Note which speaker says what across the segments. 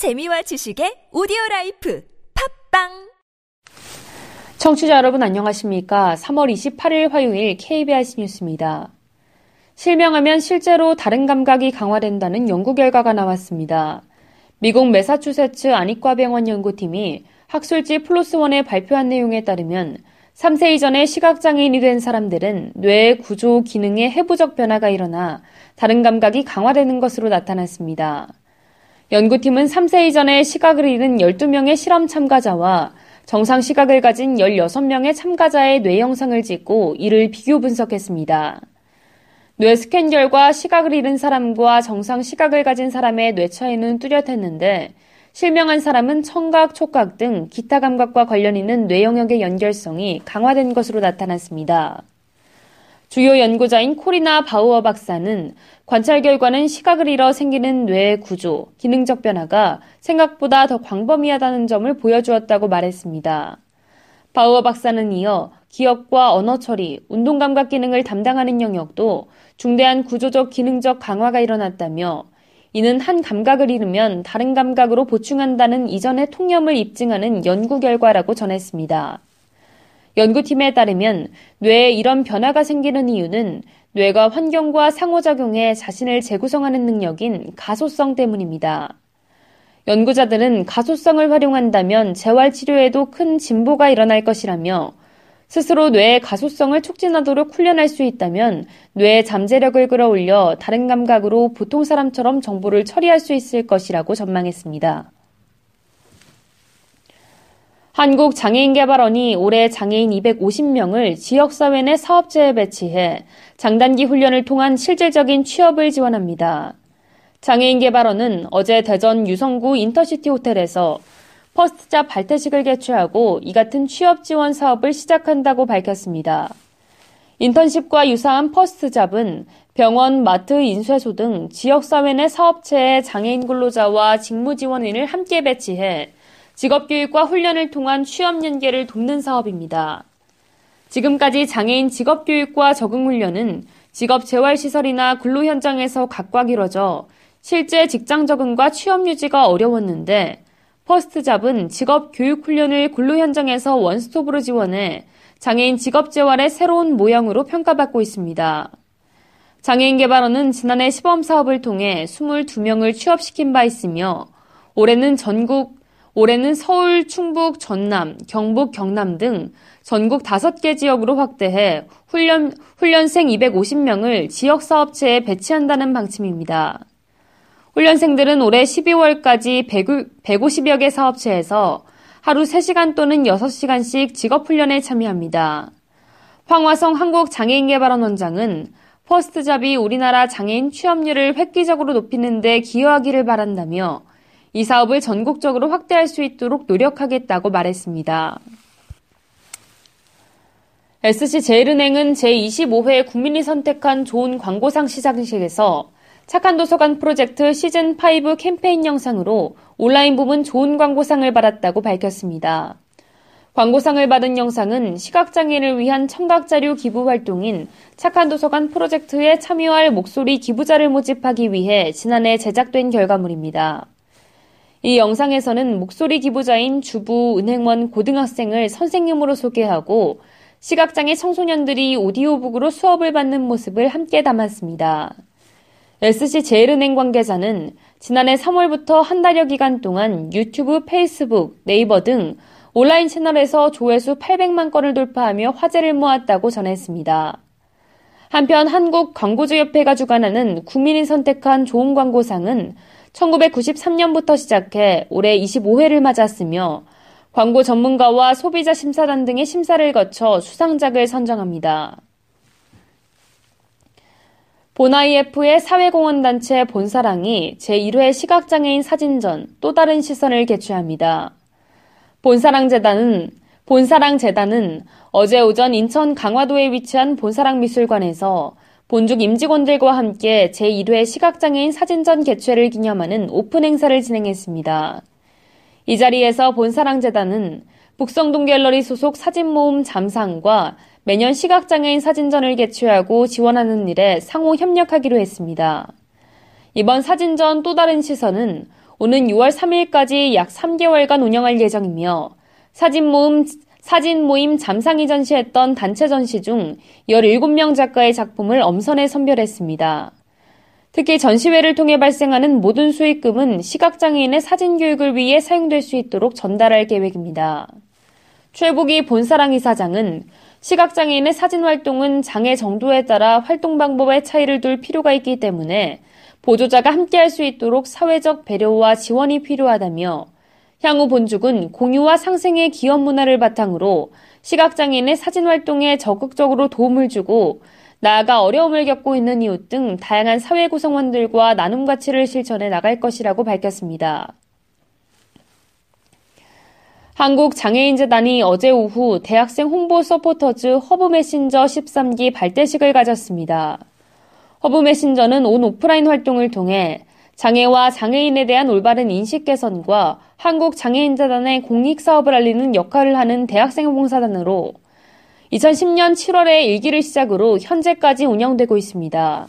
Speaker 1: 재미와 지식의 오디오 라이프 팟빵
Speaker 2: 청취자 여러분 안녕하십니까? 3월 28일 화요일 KBS 뉴스입니다. 실명하면 실제로 다른 감각이 강화된다는 연구 결과가 나왔습니다. 미국 메사추세츠 안이과병원 연구팀이 학술지 플로스원에 발표한 내용에 따르면 3세 이전에 시각장애인이 된 사람들은 뇌의 구조 기능에 해부적 변화가 일어나 다른 감각이 강화되는 것으로 나타났습니다. 연구팀은 3세 이전에 시각을 잃은 12명의 실험 참가자와 정상 시각을 가진 16명의 참가자의 뇌 영상을 찍고 이를 비교 분석했습니다. 뇌 스캔 결과 시각을 잃은 사람과 정상 시각을 가진 사람의 뇌 차이는 뚜렷했는데 실명한 사람은 청각, 촉각 등 기타 감각과 관련 있는 뇌 영역의 연결성이 강화된 것으로 나타났습니다. 주요 연구자인 코리나 바우어 박사는 관찰 결과는 시각을 잃어 생기는 뇌의 구조, 기능적 변화가 생각보다 더 광범위하다는 점을 보여주었다고 말했습니다. 바우어 박사는 이어 기억과 언어 처리, 운동 감각 기능을 담당하는 영역도 중대한 구조적 기능적 강화가 일어났다며 이는 한 감각을 잃으면 다른 감각으로 보충한다는 이전의 통념을 입증하는 연구 결과라고 전했습니다. 연구팀에 따르면 뇌에 이런 변화가 생기는 이유는 뇌가 환경과 상호작용해 자신을 재구성하는 능력인 가소성 때문입니다. 연구자들은 가소성을 활용한다면 재활치료에도 큰 진보가 일어날 것이라며 스스로 뇌의 가소성을 촉진하도록 훈련할 수 있다면 뇌의 잠재력을 끌어올려 다른 감각으로 보통 사람처럼 정보를 처리할 수 있을 것이라고 전망했습니다. 한국장애인개발원이 올해 장애인 250명을 지역사회 내 사업체에 배치해 장단기 훈련을 통한 실질적인 취업을 지원합니다. 장애인개발원은 어제 대전 유성구 인터시티 호텔에서 퍼스트잡 발대식을 개최하고 이 같은 취업 지원 사업을 시작한다고 밝혔습니다. 인턴십과 유사한 퍼스트잡은 병원, 마트, 인쇄소 등 지역사회 내 사업체의 장애인 근로자와 직무 지원인을 함께 배치해 직업교육과 훈련을 통한 취업 연계를 돕는 사업입니다. 지금까지 장애인 직업교육과 적응훈련은 직업재활시설이나 근로 현장에서 각각 이뤄져 실제 직장 적응과 취업 유지가 어려웠는데 퍼스트잡은 직업교육훈련을 근로 현장에서 원스톱으로 지원해 장애인 직업재활의 새로운 모형으로 평가받고 있습니다. 장애인개발원은 지난해 시범 사업을 통해 22명을 취업시킨 바 있으며 올해는 전국 올해는 서울, 충북, 전남, 경북, 경남 등 전국 5개 지역으로 확대해 훈련, 훈련생 250명을 지역 사업체에 배치한다는 방침입니다. 훈련생들은 올해 12월까지 150여 개 사업체에서 하루 3시간 또는 6시간씩 직업훈련에 참여합니다. 황화성 한국장애인개발원 원장은 퍼스트잡이 우리나라 장애인 취업률을 획기적으로 높이는 데 기여하기를 바란다며 이 사업을 전국적으로 확대할 수 있도록 노력하겠다고 말했습니다. SC제일은행은 제25회 국민이 선택한 좋은 광고상 시상식에서 착한 도서관 프로젝트 시즌5 캠페인 영상으로 온라인 부문 좋은 광고상을 받았다고 밝혔습니다. 광고상을 받은 영상은 시각장애인을 위한 청각자료 기부 활동인 착한 도서관 프로젝트에 참여할 목소리 기부자를 모집하기 위해 지난해 제작된 결과물입니다. 이 영상에서는 목소리 기부자인 주부 은행원 고등학생을 선생님으로 소개하고 시각장애 청소년들이 오디오북으로 수업을 받는 모습을 함께 담았습니다. SC제일은행 관계자는 지난해 3월부터 한 달여 기간 동안 유튜브, 페이스북, 네이버 등 온라인 채널에서 조회수 800만 건을 돌파하며 화제를 모았다고 전했습니다. 한편 한국광고주협회가 주관하는 국민이 선택한 좋은 광고상은 1993년부터 시작해 올해 25회를 맞았으며 광고 전문가와 소비자 심사단 등의 심사를 거쳐 수상작을 선정합니다. 보나이에프의 사회공헌단체 본사랑이 제1회 시각장애인 사진전 또 다른 시선을 개최합니다. 본사랑재단은 본사랑재단은 어제 오전 인천 강화도에 위치한 본사랑미술관에서 본죽 임직원들과 함께 제1회 시각장애인 사진전 개최를 기념하는 오픈 행사를 진행했습니다. 이 자리에서 본사랑재단은 북성동 갤러리 소속 사진모음 잠상과 매년 시각장애인 사진전을 개최하고 지원하는 일에 상호 협력하기로 했습니다. 이번 사진전 또 다른 시선은 오는 6월 3일까지 약 3개월간 운영할 예정이며 사진 모임 사진 모임 잠상이 전시했던 단체 전시 중 17명 작가의 작품을 엄선해 선별했습니다. 특히 전시회를 통해 발생하는 모든 수익금은 시각장애인의 사진 교육을 위해 사용될 수 있도록 전달할 계획입니다. 최복이 본사랑 이 사장은 시각장애인의 사진 활동은 장애 정도에 따라 활동 방법에 차이를 둘 필요가 있기 때문에 보조자가 함께할 수 있도록 사회적 배려와 지원이 필요하다며 향후 본죽은 공유와 상생의 기업 문화를 바탕으로 시각장애인의 사진 활동에 적극적으로 도움을 주고 나아가 어려움을 겪고 있는 이웃 등 다양한 사회 구성원들과 나눔 가치를 실천해 나갈 것이라고 밝혔습니다. 한국장애인재단이 어제 오후 대학생 홍보 서포터즈 허브 메신저 13기 발대식을 가졌습니다. 허브 메신저는 온 오프라인 활동을 통해 장애와 장애인에 대한 올바른 인식 개선과 한국 장애인재단의 공익 사업을 알리는 역할을 하는 대학생 봉사단으로 2010년 7월에 일기를 시작으로 현재까지 운영되고 있습니다.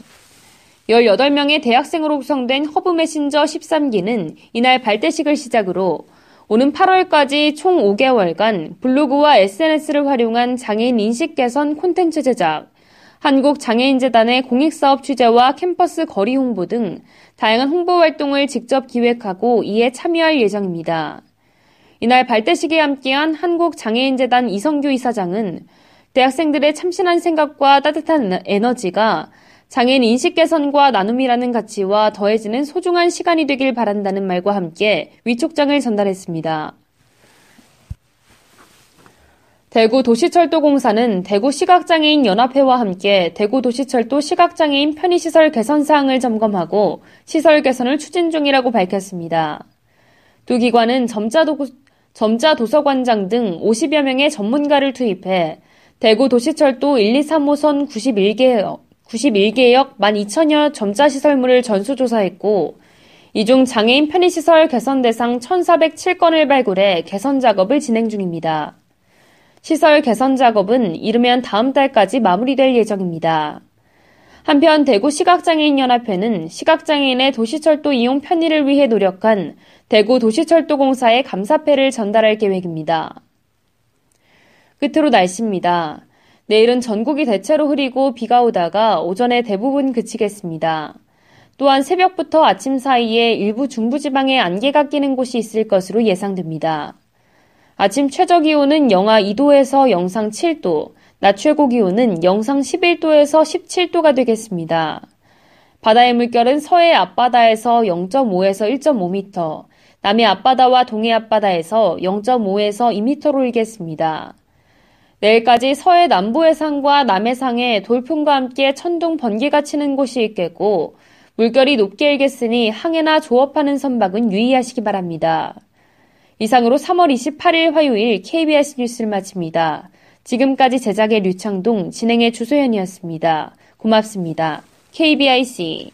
Speaker 2: 18명의 대학생으로 구성된 허브 메신저 13기는 이날 발대식을 시작으로 오는 8월까지 총 5개월간 블로그와 SNS를 활용한 장애인 인식 개선 콘텐츠 제작, 한국장애인재단의 공익사업 취재와 캠퍼스 거리 홍보 등 다양한 홍보 활동을 직접 기획하고 이에 참여할 예정입니다. 이날 발대식에 함께한 한국장애인재단 이성규 이사장은 대학생들의 참신한 생각과 따뜻한 에너지가 장애인 인식 개선과 나눔이라는 가치와 더해지는 소중한 시간이 되길 바란다는 말과 함께 위촉장을 전달했습니다. 대구 도시철도공사는 대구 시각장애인 연합회와 함께 대구 도시철도 시각장애인 편의시설 개선 사항을 점검하고 시설 개선을 추진 중이라고 밝혔습니다. 두 기관은 점자, 도, 점자 도서관장 등 50여 명의 전문가를 투입해 대구 도시철도 1, 2, 3호선 91개 91개역 12,000여 점자시설물을 전수조사했고 이 중 장애인 편의시설 개선 대상 1,407건을 발굴해 개선 작업을 진행 중입니다. 시설 개선 작업은 이르면 다음 달까지 마무리될 예정입니다. 한편 대구 시각장애인연합회는 시각장애인의 도시철도 이용 편의를 위해 노력한 대구 도시철도공사의 감사패를 전달할 계획입니다. 끝으로 날씨입니다. 내일은 전국이 대체로 흐리고 비가 오다가 오전에 대부분 그치겠습니다. 또한 새벽부터 아침 사이에 일부 중부지방에 안개가 끼는 곳이 있을 것으로 예상됩니다. 아침 최저 기온은 영하 2도에서 영상 7도, 낮 최고 기온은 영상 11도에서 17도가 되겠습니다. 바다의 물결은 서해 앞바다에서 0.5에서 1.5m, 남해 앞바다와 동해 앞바다에서 0.5에서 2m로 일겠습니다. 내일까지 서해 남부 해상과 남해상에 돌풍과 함께 천둥 번개가 치는 곳이 있겠고 물결이 높게 일겠으니 항해나 조업하는 선박은 유의하시기 바랍니다. 이상으로 3월 28일 화요일 KBS 뉴스를 마칩니다. 지금까지 제작의 류창동, 진행의 주소연이었습니다. 고맙습니다. KBIC